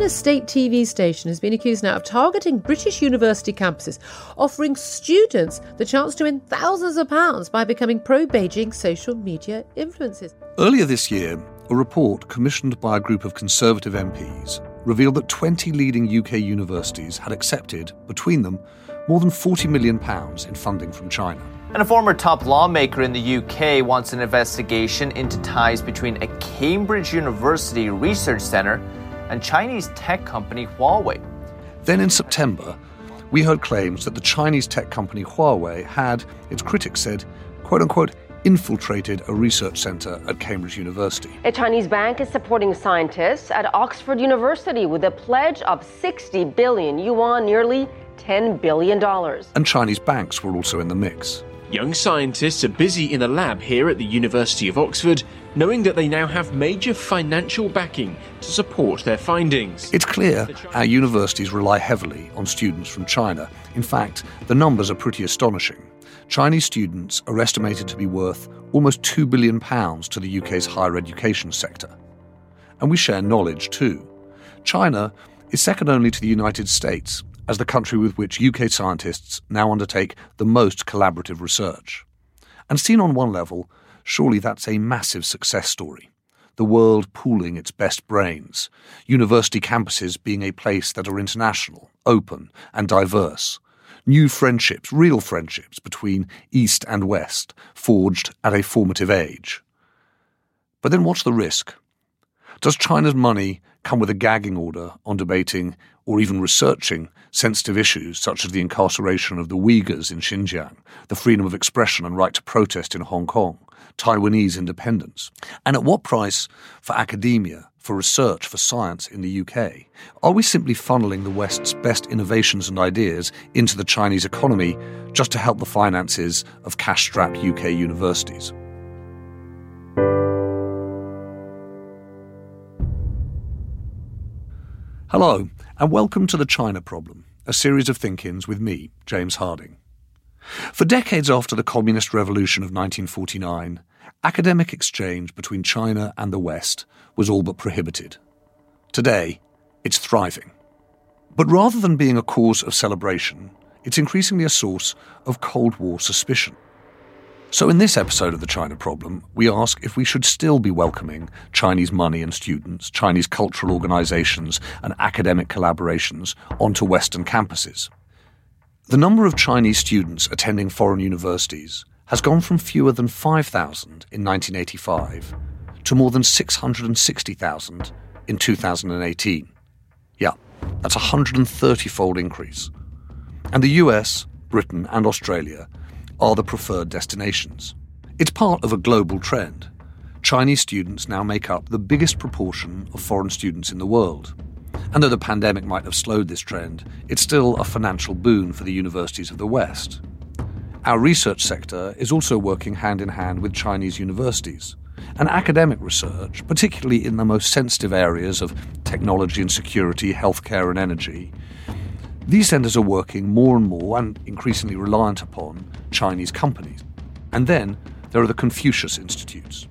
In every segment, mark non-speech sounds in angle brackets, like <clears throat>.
China's state TV station has been accused now of targeting British university campuses, offering students the chance to win thousands of pounds by becoming pro Beijing social media influencers. Earlier this year, a report commissioned by a group of Conservative MPs revealed that 20 leading UK universities had accepted, between them, more than £40 million in funding from China. And a former top lawmaker in the UK wants an investigation into ties between a Cambridge University research centre and Chinese tech company Huawei. Then in September, we heard claims that the Chinese tech company Huawei had, its critics said, quote unquote, infiltrated a research centre at Cambridge University. A Chinese bank is supporting scientists at Oxford University with a pledge of 60 billion yuan, nearly $10 billion. And Chinese banks were also in the mix. Young scientists are busy in a lab here at the University of Oxford, knowing that they now have major financial backing to support their findings. It's clear our universities rely heavily on students from China. In fact, the numbers are pretty astonishing. Chinese students are estimated to be worth almost £2 billion to the UK's higher education sector. And we share knowledge too. China is second only to the United States as the country with which UK scientists now undertake the most collaborative research. And seen on one level, surely that's a massive success story. The world pooling its best brains, university campuses being a place that are international, open, and diverse. New friendships, real friendships between East and West, forged at a formative age. But then what's the risk? Does China's money come with a gagging order on debating or even researching sensitive issues such as the incarceration of the Uyghurs in Xinjiang, the freedom of expression and right to protest in Hong Kong, Taiwanese independence? And at what price for academia, for research, for science in the UK? Are we simply funneling the West's best innovations and ideas into the Chinese economy just to help the finances of cash strapped UK universities? Hello, and welcome to The China Problem, a series of thinkings with me, James Harding. For decades after the Communist Revolution of 1949, academic exchange between China and the West was all but prohibited. Today, it's thriving. But rather than being a cause of celebration, it's increasingly a source of Cold War suspicion. So, in this episode of The China Problem, we ask if we should still be welcoming Chinese money and students, Chinese cultural organizations, and academic collaborations onto Western campuses. The number of Chinese students attending foreign universities has gone from fewer than 5,000 in 1985 to more than 660,000 in 2018. Yeah, that's a 130 fold increase. And the US, Britain, and Australia are the preferred destinations. It's part of a global trend. Chinese students now make up the biggest proportion of foreign students in the world. And though the pandemic might have slowed this trend, it's still a financial boon for the universities of the West. Our research sector is also working hand in hand with Chinese universities. And academic research, particularly in the most sensitive areas of technology and security, healthcare and energy, these centres are working more and more and increasingly reliant upon Chinese companies. And then there are the Confucius Institutes.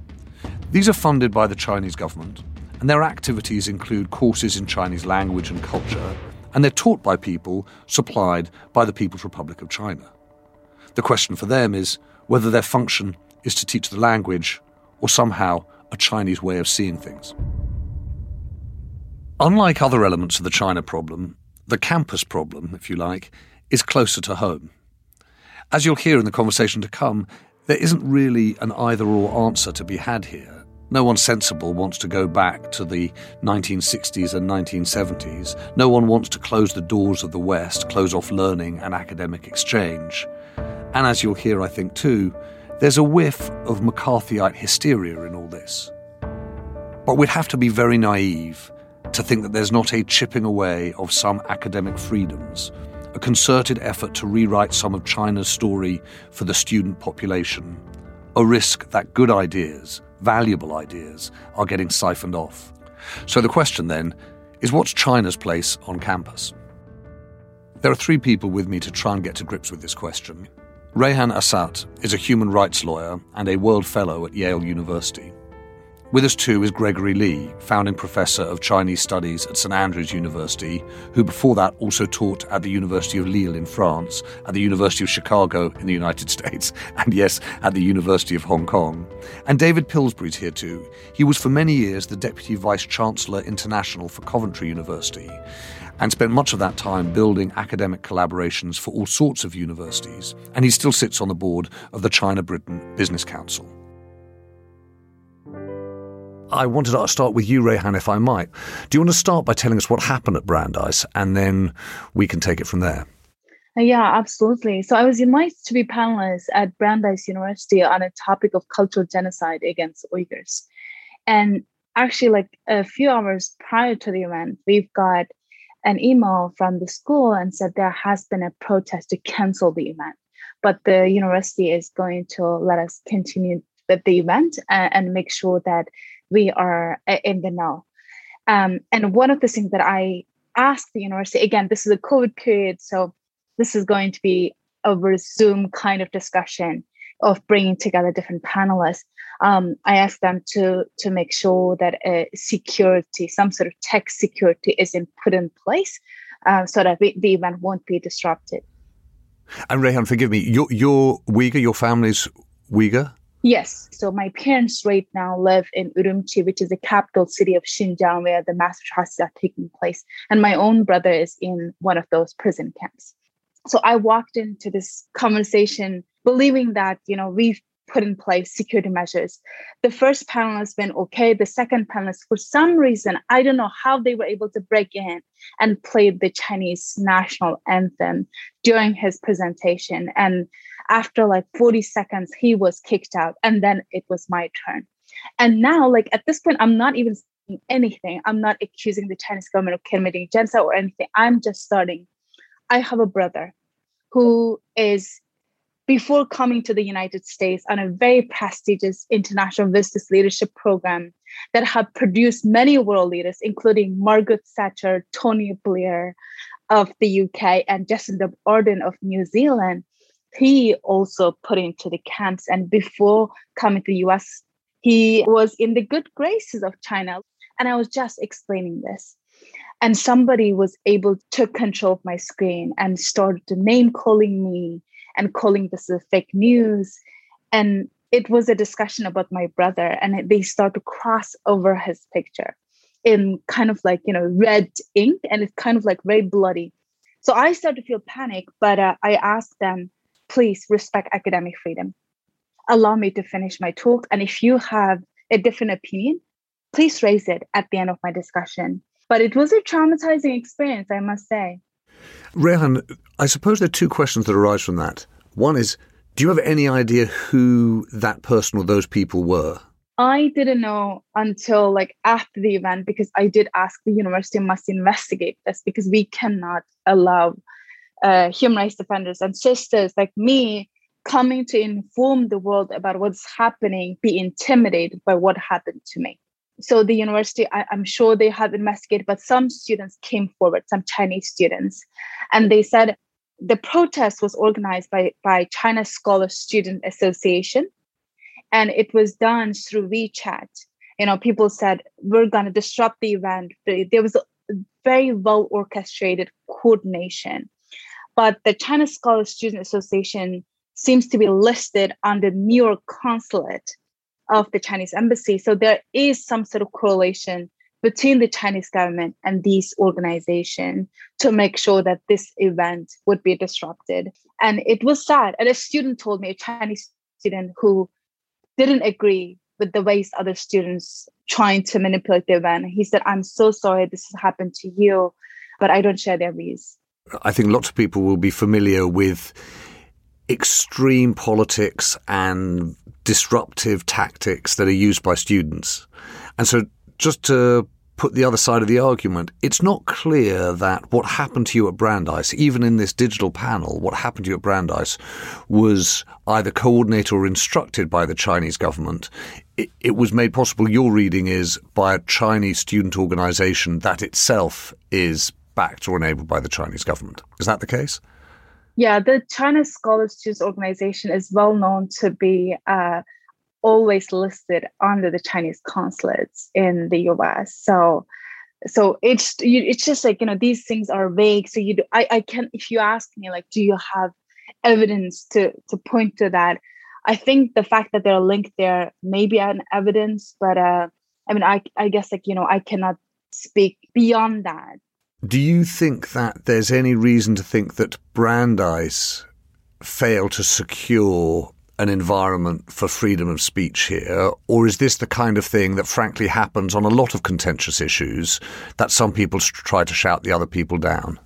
These are funded by the Chinese government and their activities include courses in Chinese language and culture, and they're taught by people supplied by the People's Republic of China. The question for them is whether their function is to teach the language or somehow a Chinese way of seeing things. Unlike other elements of the China problem, the campus problem, if you like, is closer to home. As you'll hear in the conversation to come, there isn't really an either or answer to be had here. No one sensible wants to go back to the 1960s and 1970s. No one wants to close the doors of the West, close off learning and academic exchange. And as you'll hear, I think, too, there's a whiff of McCarthyite hysteria in all this. But we'd have to be very naive to think that there's not a chipping away of some academic freedoms a concerted effort to rewrite some of China's story for the student population, a risk that good ideas, valuable ideas, are getting siphoned off. So the question then is what's China's place on campus? There are three people with me to try and get to grips with this question. Rayhan Asat is a human rights lawyer and a World Fellow at Yale University. With us too is Gregory Lee, founding professor of Chinese studies at St Andrews University, who before that also taught at the University of Lyon in France, at the University of Chicago in the United <laughs> States, and yes, at the University of Hong Kong. And David Pilsbury's here too. He was for many years the Deputy Vice Chancellor International for Coventry University and spent much of that time building academic collaborations for all sorts of universities, and he still sits on the board of the China Britain Business Council. I wanted to start with you, Rayhan, if I might. Do you want to start by telling us what happened at Brandeis, and then we can take it from there? Uh, yeah, absolutely. So I was invited to be panelist at Brandeis University on a topic of cultural genocide against Uyghurs. And actually, like a few hours prior to the event, we've got an email from the school and said there has been a protest to cancel the event. But the university is going to let us continue with the event and, and make sure that we are in the know. Um, and one of the things that I asked the university, again, this is a COVID period, so this is going to be over Zoom kind of discussion of bringing together different panelists. Um, I asked them to to make sure that security, some sort of tech security, is in, put in place, uh, so that the, the event won't be disrupted. And Rayhan, forgive me, you're, you're Uyghur, your family's Uyghur? Yes. So my parents right now live in Urumqi, which is the capital city of Xinjiang, where the mass atrocities are taking place. And my own brother is in one of those prison camps. So I walked into this conversation believing that, you know, we've put in place security measures. The first panel has been okay. The second panelist, for some reason, I don't know how they were able to break in and play the Chinese national anthem during his presentation. And after like 40 seconds, he was kicked out. And then it was my turn. And now, like at this point, I'm not even saying anything. I'm not accusing the Chinese government of committing genocide or anything. I'm just starting. I have a brother who is before coming to the United States on a very prestigious international business leadership program that have produced many world leaders, including Margaret Thatcher, Tony Blair of the UK, and Jacinda Ardern of New Zealand he also put into the camps. And before coming to the US, he was in the good graces of China. And I was just explaining this. And somebody was able to control my screen and started to name calling me and calling this a fake news. And it was a discussion about my brother, and they start to cross over his picture in kind of like, you know, red ink, and it's kind of like very bloody. So I started to feel panic, but uh, I asked them, please respect academic freedom. Allow me to finish my talk. And if you have a different opinion, please raise it at the end of my discussion. But it was a traumatizing experience, I must say. Rayhan, I suppose there are two questions that arise from that. One is, do you have any idea who that person or those people were? I didn't know until like after the event because I did ask the university must investigate this because we cannot allow uh, human rights defenders and sisters like me coming to inform the world about what's happening be intimidated by what happened to me so the university I, am sure they have investigated but some students came forward some chinese students and they said the protest was organized by by china scholar student association and it was done through wechat you know, people said we're going to disrupt the event. There was a very well orchestrated coordination. But the China Scholar Student Association seems to be listed on the New York consulate of the Chinese embassy. So there is some sort of correlation between the Chinese government and these organizations to make sure that this event would be disrupted. And it was sad. And a student told me, a Chinese student who didn't agree with the ways other students trying to manipulate the event. He said, I'm so sorry this has happened to you, but I don't share their views. I think lots of people will be familiar with extreme politics and disruptive tactics that are used by students. And so just to put the other side of the argument, it's not clear that what happened to you at Brandeis, even in this digital panel, what happened to you at Brandeis was either coordinated or instructed by the Chinese government. It, was made possible, your reading is, by a Chinese student organization that itself is backed or enabled by the Chinese government. Is that the case? Yeah, the China Scholar Students Organization is well known to be uh, always listed under the Chinese consulates in the US. So so it's you, it's just like you know these things are vague. So you do, I I can if you ask me like do you have evidence to to point to that? I think the fact that they're linked there may be an evidence, but uh, I mean I I guess like you know I cannot speak beyond that. Do you think that there's any reason to think that Brandeis failed to secure an environment for freedom of speech here, or is this the kind of thing that frankly happens on a lot of contentious issues that some people try to shout the other people down?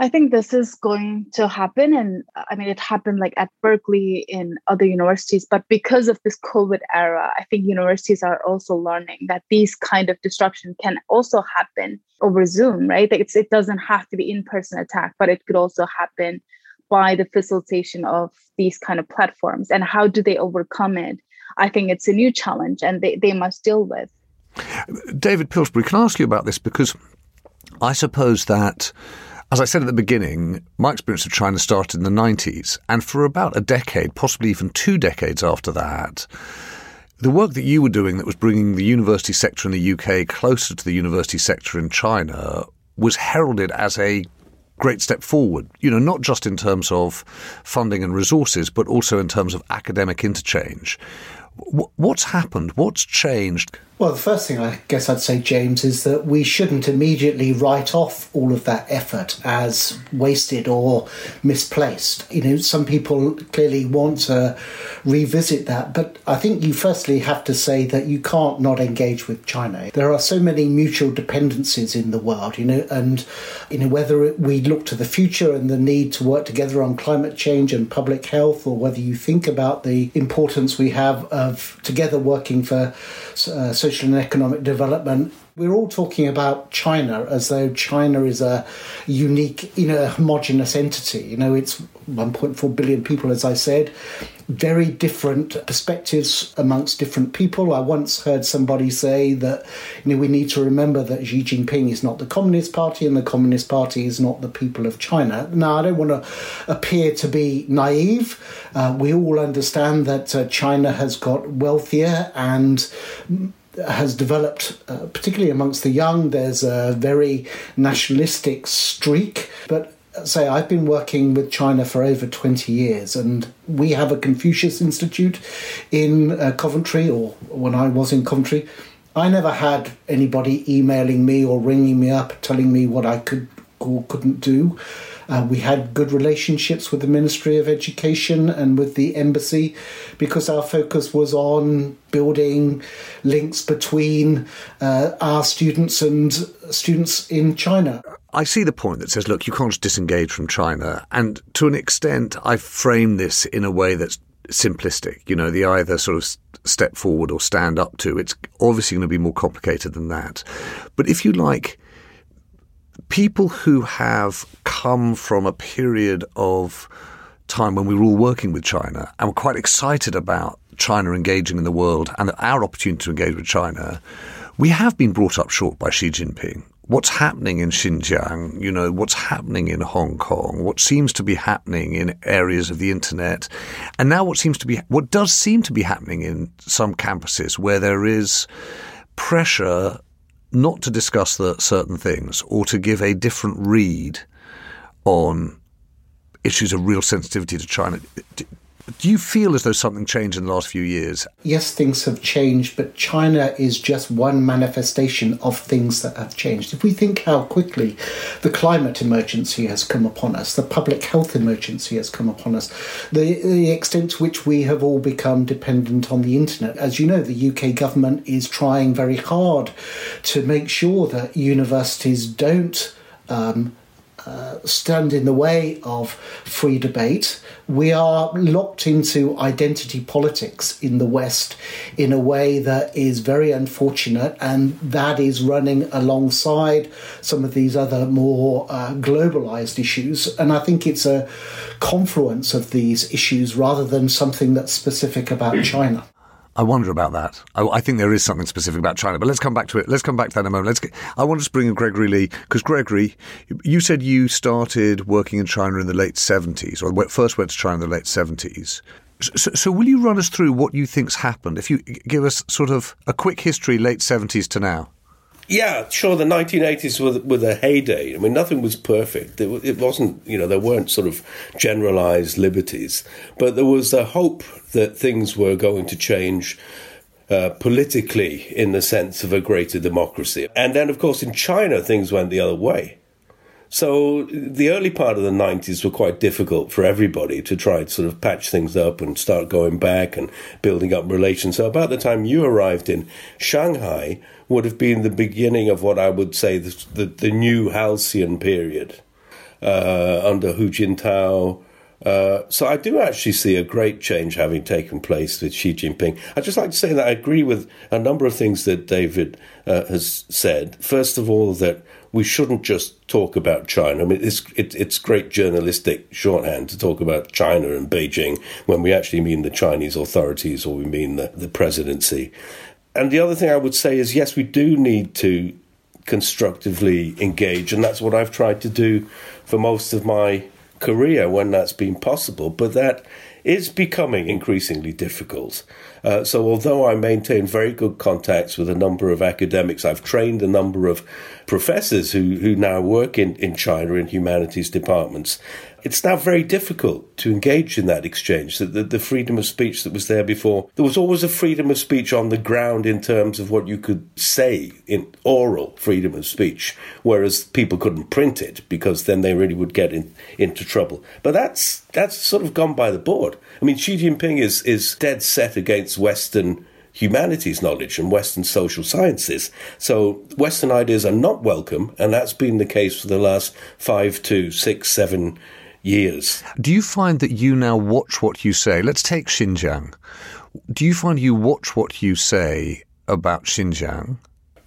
I think this is going to happen. And uh, I mean, it happened like at Berkeley in other universities, but because of this COVID era, I think universities are also learning that these kind of disruption can also happen over Zoom, right? Like it doesn't have to be in-person attack, but it could also happen by the facilitation of these kind of platforms and how do they overcome it i think it's a new challenge and they, they must deal with david pilsbury can i ask you about this because i suppose that as I said at the beginning, my experience of China started in the 90s, and for about a decade, possibly even two decades after that, the work that you were doing that was bringing the university sector in the UK closer to the university sector in China was heralded as a great step forward, you know, not just in terms of funding and resources, but also in terms of academic interchange. What's happened? What's changed? Well, the first thing I guess I'd say, James, is that we shouldn't immediately write off all of that effort as wasted or misplaced. You know, some people clearly want to revisit that, but I think you firstly have to say that you can't not engage with China. There are so many mutual dependencies in the world, you know, and you know whether we look to the future and the need to work together on climate change and public health, or whether you think about the importance we have of together working for uh, social and economic development. We're all talking about China as though China is a unique, you know, homogenous entity. You know, it's 1.4 billion people, as I said, very different perspectives amongst different people. I once heard somebody say that, you know, we need to remember that Xi Jinping is not the Communist Party and the Communist Party is not the people of China. Now, I don't want to appear to be naive. Uh, we all understand that uh, China has got wealthier and has developed, uh, particularly amongst the young. There's a very nationalistic streak, but say I've been working with China for over 20 years, and we have a Confucius Institute in uh, Coventry, or when I was in Coventry. I never had anybody emailing me or ringing me up telling me what I could or couldn't do. Uh, we had good relationships with the Ministry of Education and with the embassy because our focus was on building links between uh, our students and students in China. I see the point that says, look, you can't disengage from China. And to an extent, I frame this in a way that's simplistic. You know, the either sort of step forward or stand up to. It's obviously going to be more complicated than that. But if you like, people who have come from a period of time when we were all working with China and were quite excited about China engaging in the world and our opportunity to engage with China, we have been brought up short by Xi Jinping. What's happening in Xinjiang, you know, what's happening in Hong Kong, what seems to be happening in areas of the internet, and now what seems to be, what does seem to be happening in some campuses where there is pressure not to discuss the certain things or to give a different read on issues of real sensitivity to China. Do you feel as though something changed in the last few years? Yes, things have changed, but China is just one manifestation of things that have changed. If we think how quickly the climate emergency has come upon us, the public health emergency has come upon us, the, the extent to which we have all become dependent on the internet. As you know, the UK government is trying very hard to make sure that universities don't. Um, uh, stand in the way of free debate. We are locked into identity politics in the West in a way that is very unfortunate, and that is running alongside some of these other more uh, globalized issues. And I think it's a confluence of these issues rather than something that's specific about <clears throat> China. I wonder about that. I, I, think there is something specific about China, but let's come back to it. Let's come back to that in a moment. Let's. Get, I want to bring in Gregory Lee because Gregory, you said you started working in China in the late seventies, or first went to China in the late seventies. So, so, will you run us through what you think's happened? If you give us sort of a quick history, late seventies to now. Yeah, sure. The 1980s were, were the heyday. I mean, nothing was perfect. It, it, wasn't, you know, there weren't sort of generalized liberties, but there was a hope that things were going to change uh, politically in the sense of a greater democracy. And then, of course, in China, things went the other way. So the early part of the 90s were quite difficult for everybody to try to sort of patch things up and start going back and building up relations. So about the time you arrived in Shanghai would have been the beginning of what I would say the, the, the new halcyon period uh, under Hu Jintao. Uh, so I do actually see a great change having taken place with Xi Jinping. I'd just like to say that I agree with a number of things that David uh, has said. First of all, that we shouldn't just talk about China. I mean, it's it, it's great journalistic shorthand to talk about China and Beijing when we actually mean the Chinese authorities or we mean the, the presidency. And the other thing I would say is, yes, we do need to constructively engage, and that's what I've tried to do for most of my career when that's been possible. But that is becoming increasingly difficult. Uh, so, although I maintain very good contacts with a number of academics, I've trained a number of professors who, who now work in, in China in humanities departments. It's now very difficult to engage in that exchange. The, the, the, freedom of speech that was there before, there was always a freedom of speech on the ground in terms of what you could say in oral freedom of speech, whereas people couldn't print it because then they really would get in, into trouble. But that's that's sort of gone by the board. I mean, Xi Jinping is is dead set against Western humanities knowledge and Western social sciences. So Western ideas are not welcome, and that's been the case for the last five to six, seven years. Do you find that you now watch what you say? Let's take Xinjiang. Do you find you watch what you say about Xinjiang?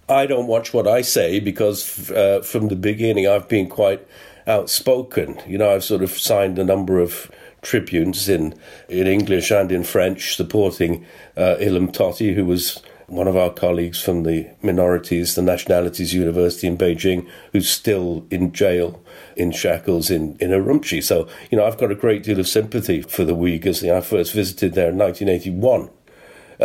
I don't watch what I say because uh, from the beginning I've been quite outspoken. You know, I've sort of signed a number of tribunes in in English and in French supporting uh, Ilham Tohti, who was one of our colleagues from the minorities, the nationalities university in Beijing, who's still in jail in shackles in, in Urumqi. So, you know, I've got a great deal of sympathy for the Uyghurs. I first visited there in 1981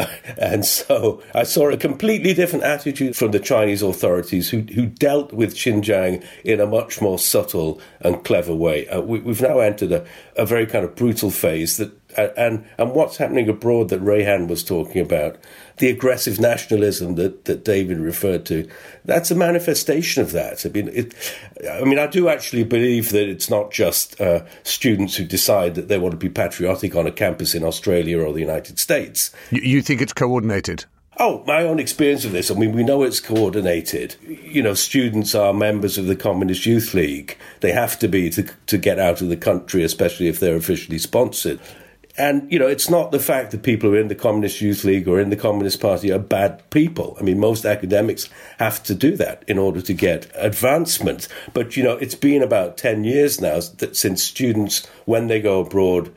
<laughs> and so I saw a completely different attitude from the Chinese authorities who, who dealt with Xinjiang in a much more subtle and clever way. Uh, we, have now entered a, a very kind of brutal phase that and and what's happening abroad that Rayhan was talking about, the aggressive nationalism that, that David referred to, that's a manifestation of that. I mean, it, I mean, I do actually believe that it's not just uh, students who decide that they want to be patriotic on a campus in Australia or the United States. You think it's coordinated? Oh, my own experience of this. I mean, we know it's coordinated. You know, students are members of the Communist Youth League. They have to be to, to get out of the country, especially if they're officially sponsored. And, you know, it's not the fact that people who are in the Communist Youth League or in the Communist Party are bad people. I mean, most academics have to do that in order to get advancement. But, you know, it's been about 10 years now that since students, when they go abroad,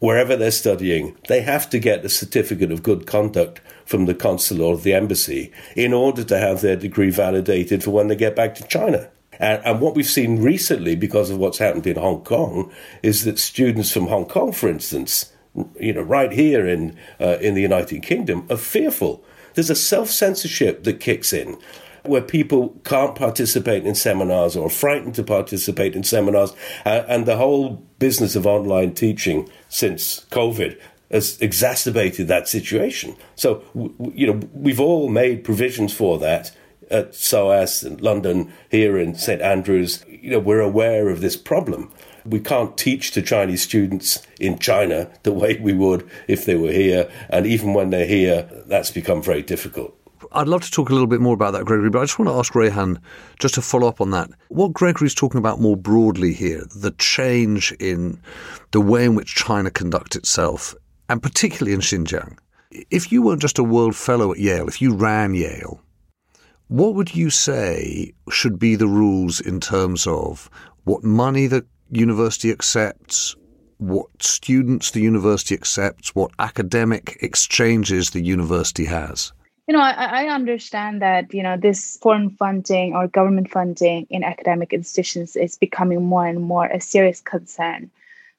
wherever they're studying, they have to get a certificate of good conduct from the consulate or the embassy in order to have their degree validated for when they get back to China. And, and, what we've seen recently, because of what's happened in Hong Kong, is that students from Hong Kong, for instance, you know, right here in uh, in the United Kingdom, are fearful there's a self censorship that kicks in where people can't participate in seminars or are frightened to participate in seminars. Uh, and the whole business of online teaching since COVID has exacerbated that situation. So, you know, we've all made provisions for that at SOAS in London, here in St Andrews. You know, we're aware of this problem. We can't teach to Chinese students in China the way we would if they were here. And even when they're here, that's become very difficult. I'd love to talk a little bit more about that, Gregory, but I just want to ask Rayhan, just to follow up on that, what Gregory's talking about more broadly here, the change in the way in which China conducts itself, and particularly in Xinjiang. If you weren't just a world fellow at Yale, if you ran Yale, what would you say should be the rules in terms of what money the university accepts, what students the university accepts, what academic exchanges the university has? you know, I, I understand that, you know, this foreign funding or government funding in academic institutions is becoming more and more a serious concern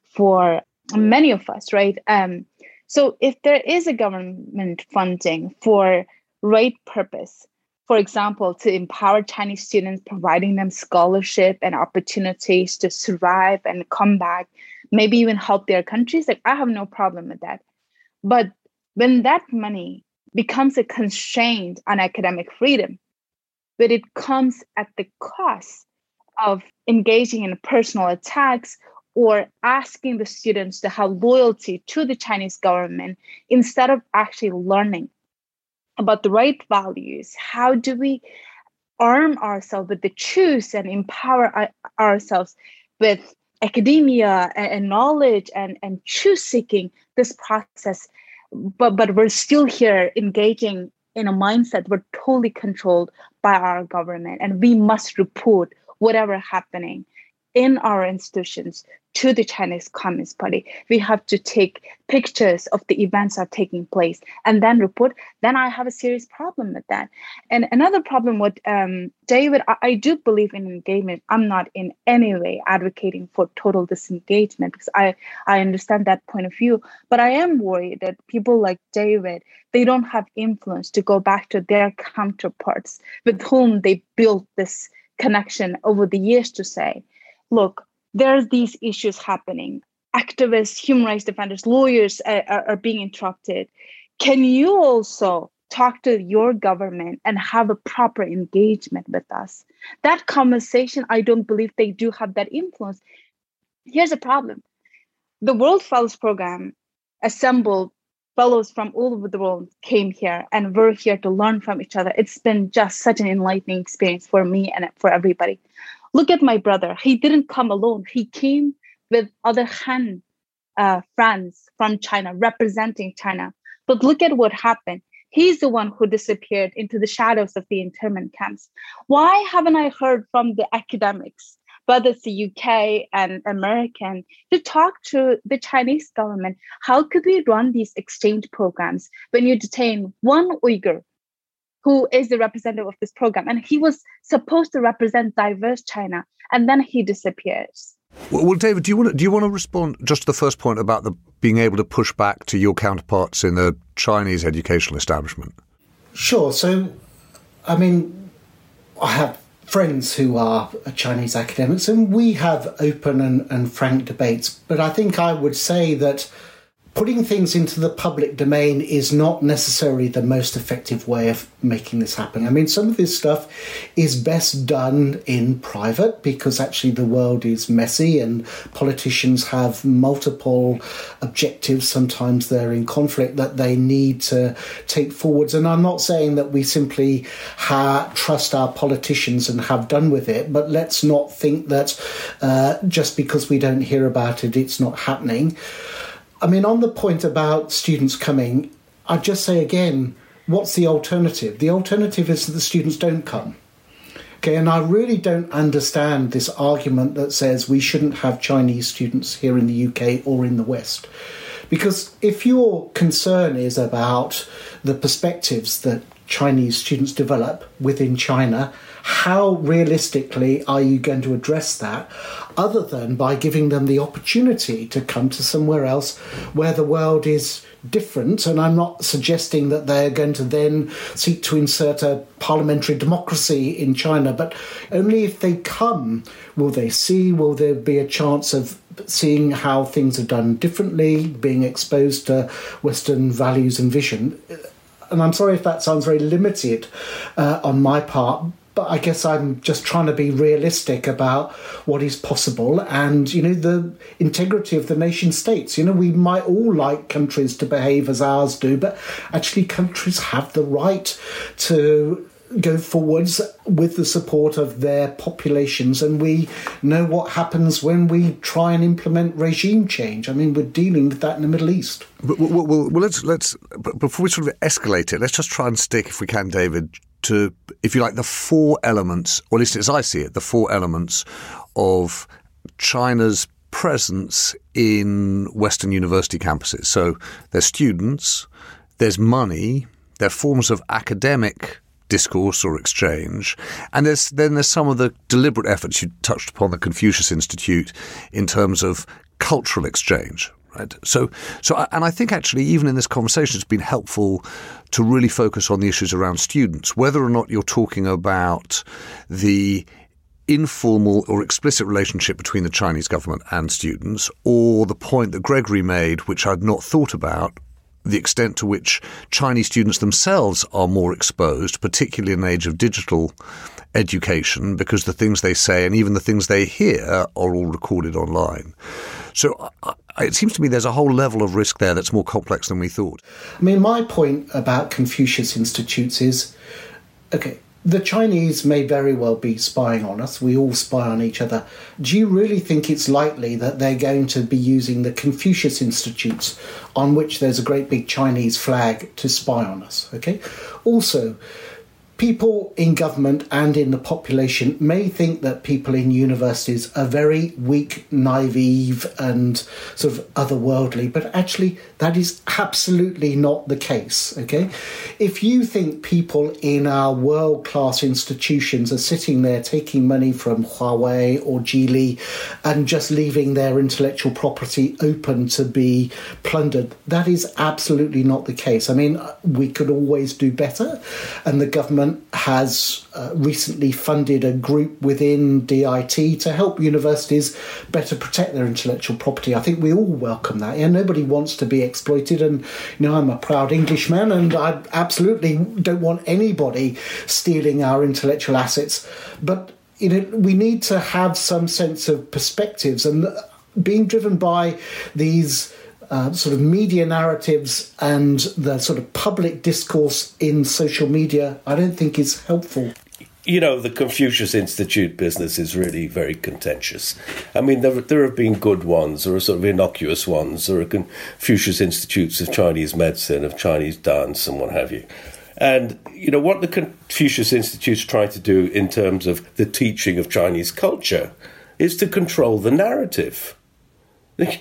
for many of us, right? Um, so if there is a government funding for right purpose, for example, to empower Chinese students, providing them scholarship and opportunities to survive and come back, maybe even help their countries, like I have no problem with that. But when that money becomes a constraint on academic freedom, but it comes at the cost of engaging in personal attacks or asking the students to have loyalty to the Chinese government instead of actually learning about the right values. How do we arm ourselves with the truth and empower ourselves with academia and, and knowledge and, and truth seeking? This process but but we're still here engaging in a mindset we're totally controlled by our government and we must report whatever happening in our institutions to the Chinese Communist Party. We have to take pictures of the events are taking place and then report. Then I have a serious problem with that. And another problem with um, David, I, I, do believe in engagement. I'm not in any way advocating for total disengagement because I, I understand that point of view. But I am worried that people like David, they don't have influence to go back to their counterparts with whom they built this connection over the years to say, look, there's these issues happening. Activists, human rights defenders, lawyers uh, are, are being interrupted. Can you also talk to your government and have a proper engagement with us? That conversation, I don't believe they do have that influence. Here's a problem the World Fellows Program assembled fellows from all over the world came here and we're here to learn from each other. It's been just such an enlightening experience for me and for everybody. Look at my brother. He didn't come alone. He came with other Han uh, friends from China, representing China. But look at what happened. He's the one who disappeared into the shadows of the internment camps. Why haven't I heard from the academics, whether it's the UK and American, to talk to the Chinese government? How could we run these exchange programs when you detain one Uyghur who is the representative of this program. And he was supposed to represent diverse China, and then he disappears. Well, well, David, do you want to, do you want to respond just to the first point about the being able to push back to your counterparts in the Chinese educational establishment? Sure. So, I mean, I have friends who are Chinese academics, and we have open and, and frank debates. But I think I would say that putting things into the public domain is not necessarily the most effective way of making this happen. I mean, some of this stuff is best done in private because actually the world is messy and politicians have multiple objectives. Sometimes they're in conflict that they need to take forwards. And I'm not saying that we simply ha- trust our politicians and have done with it, but let's not think that uh, just because we don't hear about it, it's not happening. I mean, on the point about students coming, I'd just say again, what's the alternative? The alternative is that the students don't come. Okay, and I really don't understand this argument that says we shouldn't have Chinese students here in the UK or in the West. Because if your concern is about the perspectives that Chinese students develop within China how realistically are you going to address that other than by giving them the opportunity to come to somewhere else where the world is different, and I'm not suggesting that they're going to then seek to insert a parliamentary democracy in China, but only if they come will they see, will there be a chance of seeing how things are done differently, being exposed to Western values and vision. And I'm sorry if that sounds very limited uh, on my part, but I guess I'm just trying to be realistic about what is possible and, you know, the integrity of the nation states. You know, we might all like countries to behave as ours do, but actually, countries have the right to go forwards with the support of their populations. And we know what happens when we try and implement regime change. I mean we're dealing with that in the middle east. Well, well, well, well let's let's before we sort of escalate it let's just try and stick if we can david to, if you like, the four elements, or at least as I see it, the four elements of China's presence in Western university campuses. So there's students, there's money, there are forms of academic discourse or exchange, and there's then there's some of the deliberate efforts you touched upon the Confucius Institute in terms of cultural exchange. Right. So, so, and I think actually, even in this conversation, it's been helpful to really focus on the issues around students, whether or not you're talking about the informal or explicit relationship between the Chinese government and students, or the point that Gregory made, which I'd not thought about, the extent to which Chinese students themselves are more exposed, particularly in an age of digital education, because the things they say and even the things they hear are all recorded online. So it seems to me there's a whole level of risk there that's more complex than we thought. I mean, my point about Confucius Institutes is okay, the Chinese may very well be spying on us. We all spy on each other. Do you really think it's likely that they're going to be using the Confucius Institutes, on which there's a great big Chinese flag, to spy on us? Okay. Also, people in government and in the population may think that people in universities are very weak, naive, and sort of otherworldly, but actually, that is absolutely not the case. Okay, if you think people in our world class institutions are sitting there taking money from Huawei or Geely and just leaving their intellectual property open to be plundered, that is absolutely not the case. I mean, we could always do better, and the government has uh, recently funded a group within DIT to help universities better protect their intellectual property. I think we all welcome that. Yeah, nobody wants to be exploited, and you know I'm a proud Englishman, and I absolutely don't want anybody stealing our intellectual assets. But you know we need to have some sense of perspectives, and being driven by these uh, sort of media narratives and the sort of public discourse in social media, I don't think is helpful. You know, the Confucius Institute business is really very contentious. I mean, there, there have been good ones, or sort of innocuous ones, or Confucius Institutes of Chinese medicine, of Chinese dance, and what have you. And, you know, what the Confucius Institutes try to do in terms of the teaching of Chinese culture is to control the narrative. The,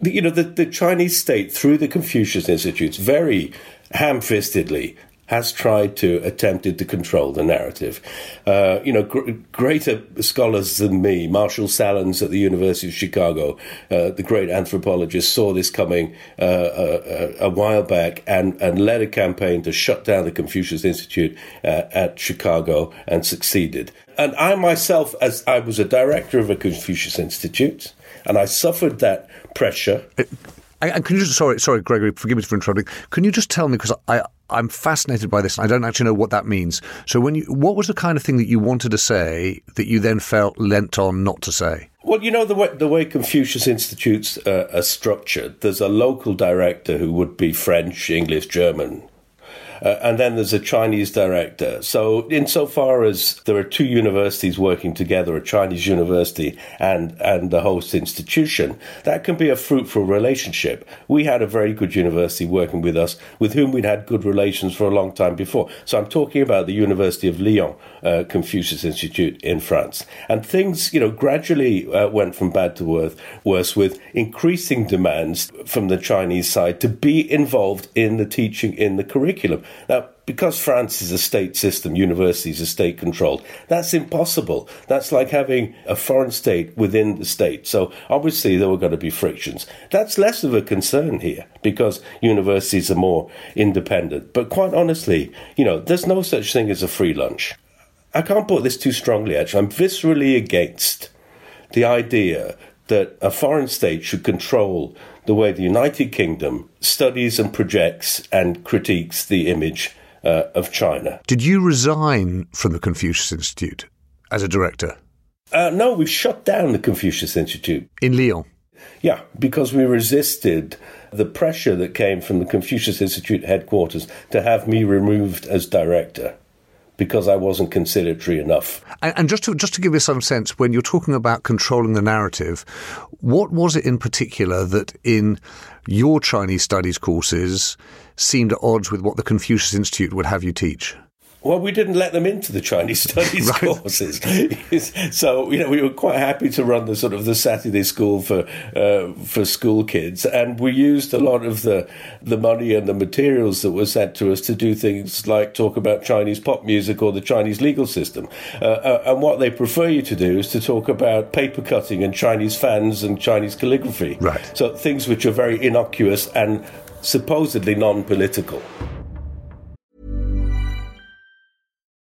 the, you know, the, the Chinese state, through the Confucius Institutes, very ham fistedly has tried to attempted to control the narrative. Uh, you know, gr- greater scholars than me, Marshall Sahlins at the University of Chicago, uh, the great anthropologist, saw this coming uh, uh a, a, while back and, and led a campaign to shut down the Confucius Institute uh, at Chicago and succeeded. And I myself, as I was a director of a Confucius Institute, and I suffered that pressure. And can you just sorry, sorry, Gregory, forgive me for interrupting. Can you just tell me because I I'm fascinated by this. I don't actually know what that means. So, when you, what was the kind of thing that you wanted to say that you then felt lent on not to say? Well, you know the way the way Confucius Institutes uh, are structured. There's a local director who would be French, English, German, uh, and then there's a Chinese director. So, insofar as there are two universities working together, a Chinese university and, and the host institution, that can be a fruitful relationship. We had a very good university working with us, with whom we'd had good relations for a long time before. So, I'm talking about the University of Lyon uh, Confucius Institute in France. And things, you know, gradually uh, went from bad to worse, worse with increasing demands from the Chinese side to be involved in the teaching in the curriculum Now, because France is a state system, universities are state controlled, that's impossible. That's like having a foreign state within the state. So obviously there were going to be frictions. That's less of a concern here because universities are more independent. But quite honestly, you know, there's no such thing as a free lunch. I can't put this too strongly, actually. I'm viscerally against the idea that a foreign state should control the way the United Kingdom studies and projects and critiques the image uh, of China. Did you resign from the Confucius Institute as a director? Uh, no, we shut down the Confucius Institute. In Lyon? Yeah, because we resisted the pressure that came from the Confucius Institute headquarters to have me removed as director because I wasn't conciliatory enough. And, just to just to give you some sense, when you're talking about controlling the narrative, what was it in particular that in your Chinese studies courses seemed at odds with what the Confucius Institute would have you teach? Well, we didn't let them into the Chinese <laughs> studies courses, <laughs> so you know we were quite happy to run the sort of the Saturday school for uh, for school kids, and we used a lot of the the money and the materials that were sent to us to do things like talk about Chinese pop music or the Chinese legal system. Uh, uh, and what they prefer you to do is to talk about paper cutting and Chinese fans and Chinese calligraphy. Right. So things which are very innocuous and supposedly non-political.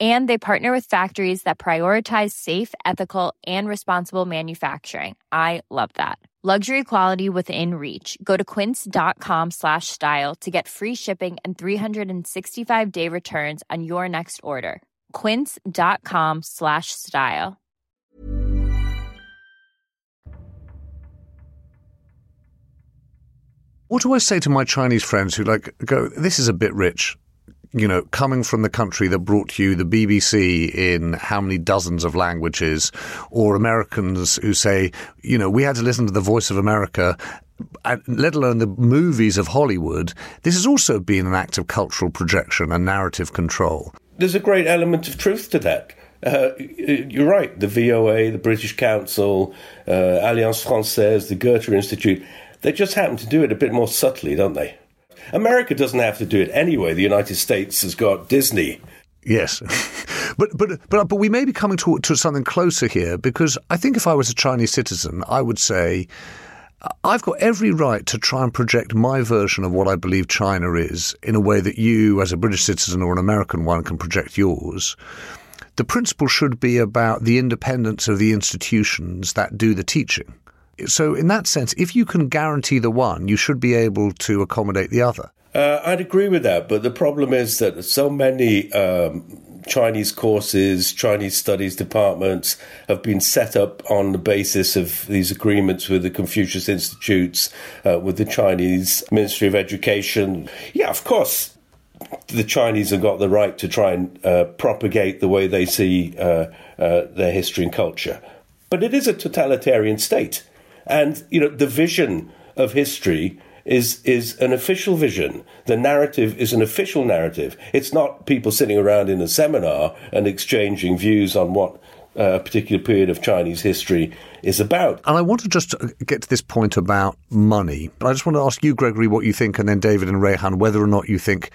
And they partner with factories that prioritize safe, ethical, and responsible manufacturing. I love that. Luxury quality within reach. Go to quince.com slash style to get free shipping and 365 day returns on your next order. Quince.com slash style. What do I say to my Chinese friends who like go, this is a bit rich? You know, coming from the country that brought you the BBC in how many dozens of languages, or Americans who say, you know, we had to listen to the voice of America let alone the movies of Hollywood, this has also been an act of cultural projection and narrative control. There's a great element of truth to that. Uh, you're right. The VOA, the British Council, uh, Alliance Francaise, the Goethe Institute, they just happen to do it a bit more subtly, don't they? America doesn't have to do it anyway. The United States has got Disney. Yes, <laughs> but but but but we may be coming to to something closer here because I think if I was a Chinese citizen, I would say. I've got every right to try and project my version of what I believe China is in a way that you, as a British citizen or an American one, can project yours. The principle should be about the independence of the institutions that do the teaching so in that sense, if you can guarantee the one, you should be able to accommodate the other. Uh, I'd agree with that, but the problem is that so many um, Chinese courses, Chinese studies departments have been set up on the basis of these agreements with the Confucius Institutes, uh, with the Chinese Ministry of Education. Yeah, of course, the Chinese have got the right to try and uh, propagate the way they see uh, uh, their history and culture. But it is a totalitarian state. And, you know, the vision of history is is an official vision. The narrative is an official narrative. It's not people sitting around in a seminar and exchanging views on what a particular period of Chinese history is about. And I want to just get to this point about money. But I just want to ask you, Gregory, what you think, and then David and Rayhan, whether or not you think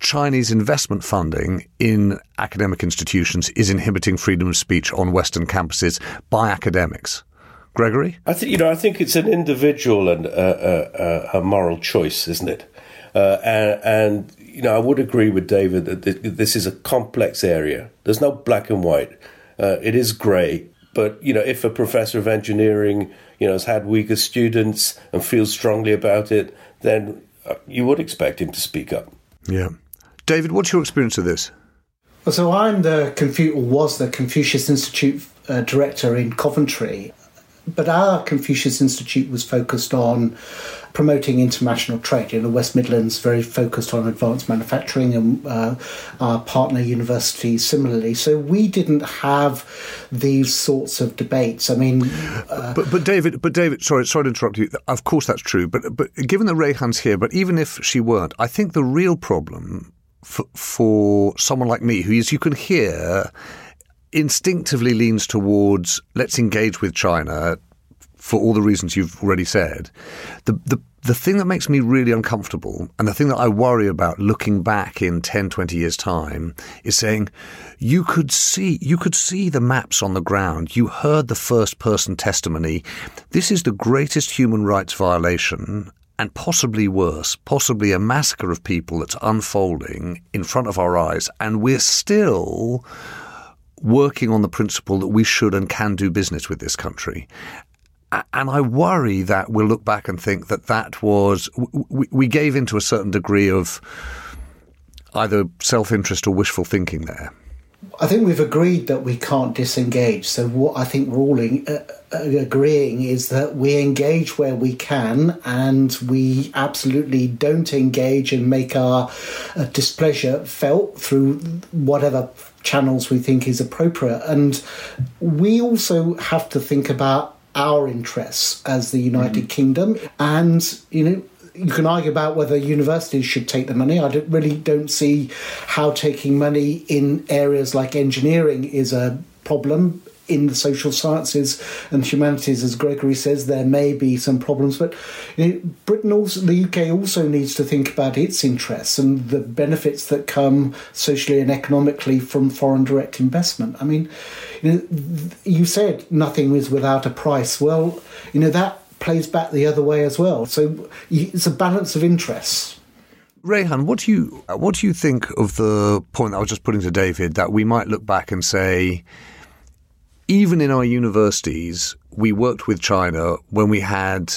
Chinese investment funding in academic institutions is inhibiting freedom of speech on Western campuses by academics. Gregory? I think you know. I think it's an individual and a, a, a moral choice, isn't it? Uh, and, and, you know, I would agree with David that this is a complex area. There's no black and white. Uh, it is grey. But you know, if a professor of engineering, you know, has had weaker students and feels strongly about it, then uh, you would expect him to speak up. Yeah, David, what's your experience of this? Well, So I'm the Confu- was the Confucius Institute uh, director in Coventry, but our Confucius Institute was focused on promoting international trade. You know, West Midlands very focused on advanced manufacturing, and uh, our partner university similarly. So we didn't have these sorts of debates. I mean, uh, but but David, but David, sorry, sorry to interrupt you. Of course, that's true. But but given that Rayhan's here, but even if she weren't, I think the real problem for, for someone like me, who is you can hear instinctively leans towards let's engage with China for all the reasons you've already said. The, the, the thing that makes me really uncomfortable and the thing that I worry about looking back in 10, 20 years time is saying you could see, you could see the maps on the ground. You heard the first person testimony. This is the greatest human rights violation and possibly worse, possibly a massacre of people that's unfolding in front of our eyes. And we're still working on the principle that we should and can do business with this country. And I worry that we'll look back and think that that was, we, gave into a certain degree of either self interest or wishful thinking there. I think we've agreed that we can't disengage. So what I think we're all in, uh, uh, agreeing is that we engage where we can, and we absolutely don't engage and make our uh, displeasure felt through whatever channels we think is appropriate. And we also have to think about our interests as the United mm-hmm. Kingdom, and you know you can argue about whether universities should take the money. I don't, really don't see how taking money in areas like engineering is a problem. In the social sciences and humanities, as Gregory says, there may be some problems, but Britain also, the UK also needs to think about its interests and the benefits that come socially and economically from foreign direct investment. I mean, you, know, you said nothing is without a price. Well, you know that plays back the other way as well. So it's a balance of interests. Rayhan, what do you what do you think of the point I was just putting to David that we might look back and say, even in our universities, we worked with China when we had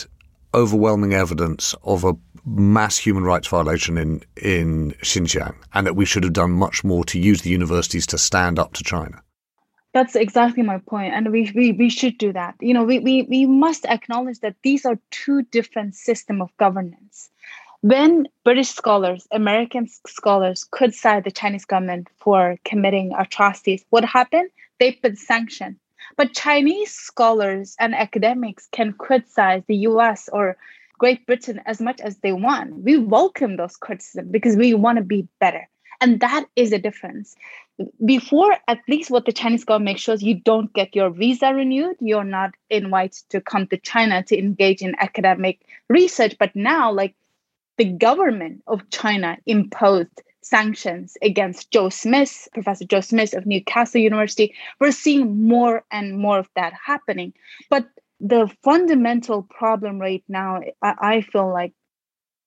overwhelming evidence of a mass human rights violation in in Xinjiang, and that we should have done much more to use the universities to stand up to China. That's exactly my point. and we, we we should do that. You know we, we we must acknowledge that these are two different system of governance. When british scholars american scholars criticize the chinese government for committing atrocities what happened? They put sanction but chinese scholars and academics can criticize the us or great britain as much as they want. We welcome those criticism because we want to be better. And that is a difference. Before at least what the chinese government makes sure is you don't get your visa renewed. You're not invited to come to china to engage in academic research. But now like the government of china imposed sanctions against joe smith professor joe smith of newcastle university we're seeing more and more of that happening but the fundamental problem right now I, I feel like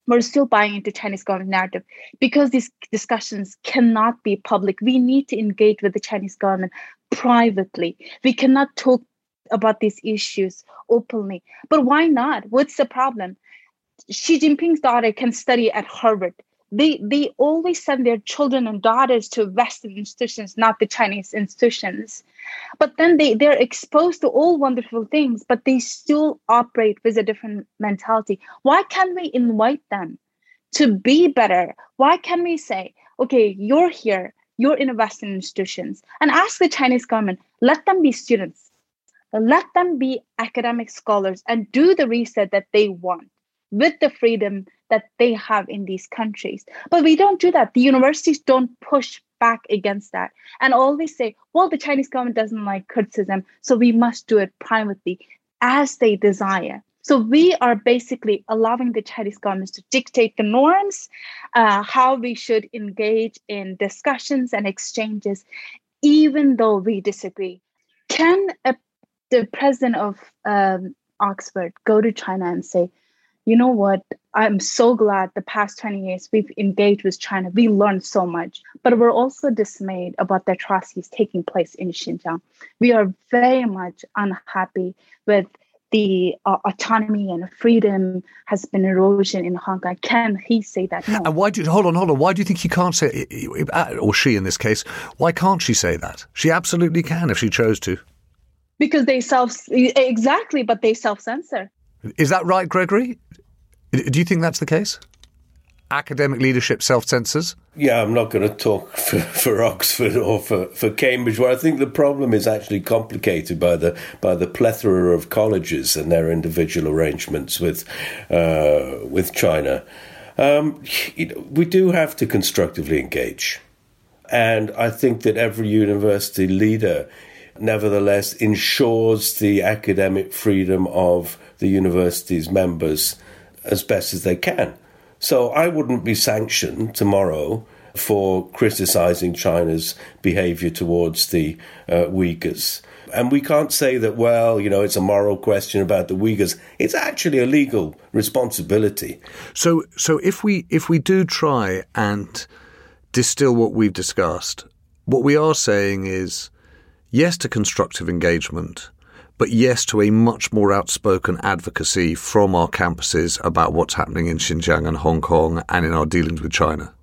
we're still buying into Chinese government narrative because these discussions cannot be public. We need to engage with the Chinese government privately. We cannot talk about these issues openly. But why not? What's the problem? Xi Jinping's daughter can study at Harvard. They they always send their children and daughters to western institutions not the chinese institutions. But then they they're exposed to all wonderful things but they still operate with a different mentality. Why can't we invite them to be better? Why can't we say okay you're here you're in western institutions and ask the chinese government let them be students. Let them be academic scholars and do the research that they want with the freedom that they have in these countries. But we don't do that. The universities don't push back against that and always say, well, the Chinese government doesn't like criticism, so we must do it privately as they desire. So we are basically allowing the Chinese government to dictate the norms, uh, how we should engage in discussions and exchanges, even though we disagree. Can a, the president of um, Oxford go to China and say, you know what? I'm so glad the past 20 years we've engaged with China. We learned so much, but we're also dismayed about the atrocities taking place in Xinjiang. We are very much unhappy with the uh, autonomy and freedom has been erosion in Hong Kong. Can he say that? No. And why do you, hold on, hold on? Why do you think he can't say, or she in this case, why can't she say that? She absolutely can if she chose to. Because they self, exactly, but they self censor. Is that right, Gregory? Do you think that's the case? Academic leadership self censors? Yeah, I'm not going to talk <laughs> for, for Oxford or for, for Cambridge, where I think the problem is actually complicated by the by the plethora of colleges and their individual arrangements with uh, with China. Um, you know, we do have to constructively engage, and I think that every university leader, nevertheless, ensures the academic freedom of the university's members as best as they can. So I wouldn't be sanctioned tomorrow for criticizing China's behavior towards the uh, Uyghurs. And we can't say that, well, you know, it's a moral question about the Uyghurs. It's actually a legal responsibility. So, so if we if we do try and distill what we've discussed, what we are saying is yes to constructive engagement, but yes to a much more outspoken advocacy from our campuses about what's happening in Xinjiang and Hong Kong and in our dealings with China.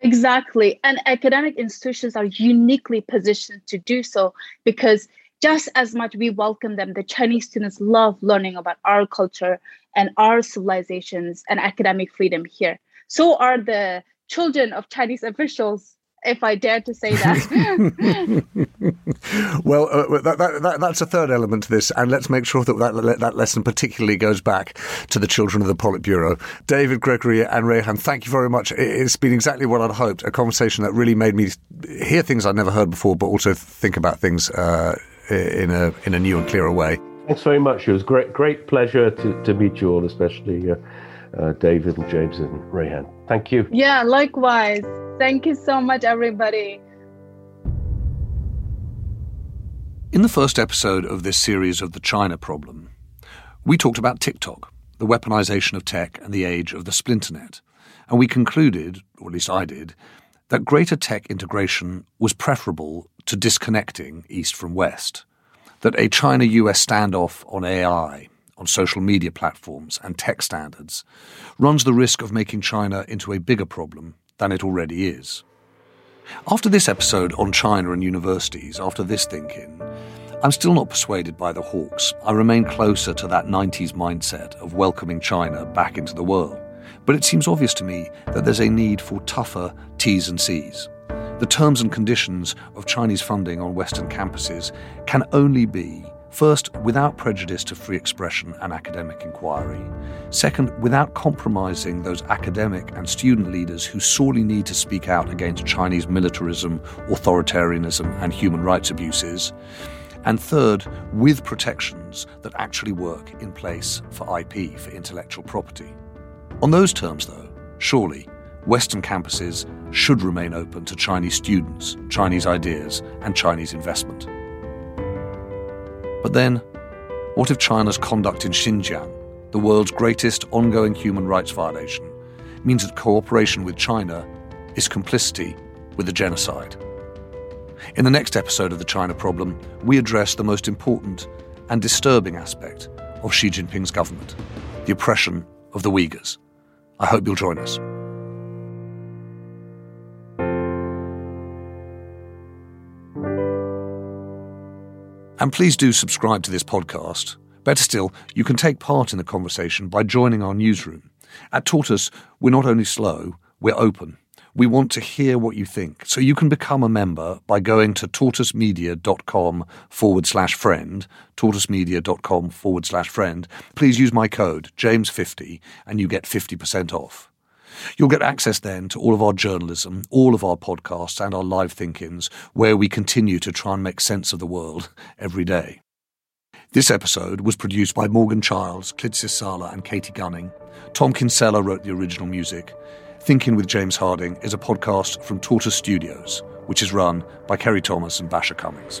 Exactly. And academic institutions are uniquely positioned to do so because just as much we welcome them, the Chinese students love learning about our culture and our civilizations and academic freedom here. So are the children of Chinese officials if I dare to say that. <laughs> well, uh, that, that, that, that's a third element to this, and let's make sure that, that that lesson particularly goes back to the children of the Politburo. David, Gregory, and Rayhan, thank you very much. It's been exactly what I'd hoped a conversation that really made me hear things I'd never heard before, but also think about things uh, in, a, in a new and clearer way. Thanks very much. It was great, great pleasure to, to meet you all, especially uh, uh David and James and Rayhan. Thank you. Yeah, likewise. Thank you so much, everybody. In the first episode of this series of the China problem, we talked about TikTok, the weaponization of tech, and the age of the splinternet. And we concluded, or at least I did, that greater tech integration was preferable to disconnecting East from West, that a China US standoff on AI, on social media platforms, and tech standards runs the risk of making China into a bigger problem than it already is. After this episode on China and universities, after this thinking, I'm still not persuaded by the hawks. I remain closer to that 90s mindset of welcoming China back into the world. But it seems obvious to me that there's a need for tougher T's and C's. The terms and conditions of Chinese funding on Western campuses can only be First, without prejudice to free expression and academic inquiry. Second, without compromising those academic and student leaders who sorely need to speak out against Chinese militarism, authoritarianism, and human rights abuses. And third, with protections that actually work in place for IP, for intellectual property. On those terms, though, surely Western campuses should remain open to Chinese students, Chinese ideas, and Chinese investment. But then, what if China's conduct in Xinjiang, the world's greatest ongoing human rights violation, means that cooperation with China is complicity with the genocide? In the next episode of The China Problem, we address the most important and disturbing aspect of Xi Jinping's government the oppression of the Uyghurs. I hope you'll join us. And please do subscribe to this podcast. Better still, you can take part in the conversation by joining our newsroom. At Tortoise, we're not only slow, we're open. We want to hear what you think, so you can become a member by going to tortoisemedia.com forward slash friend, tortoisemedia.com forward slash friend. Please use my code, James50, and you get 50% off. You'll get access then to all of our journalism, all of our podcasts, and our live thinkings, where we continue to try and make sense of the world <laughs> every day. This episode was produced by Morgan Childs, Klidsis Sala, and Katie Gunning. Tom Kinsella wrote the original music. Thinking with James Harding is a podcast from Tortoise Studios, which is run by Ceri Thomas and Basia Cummings.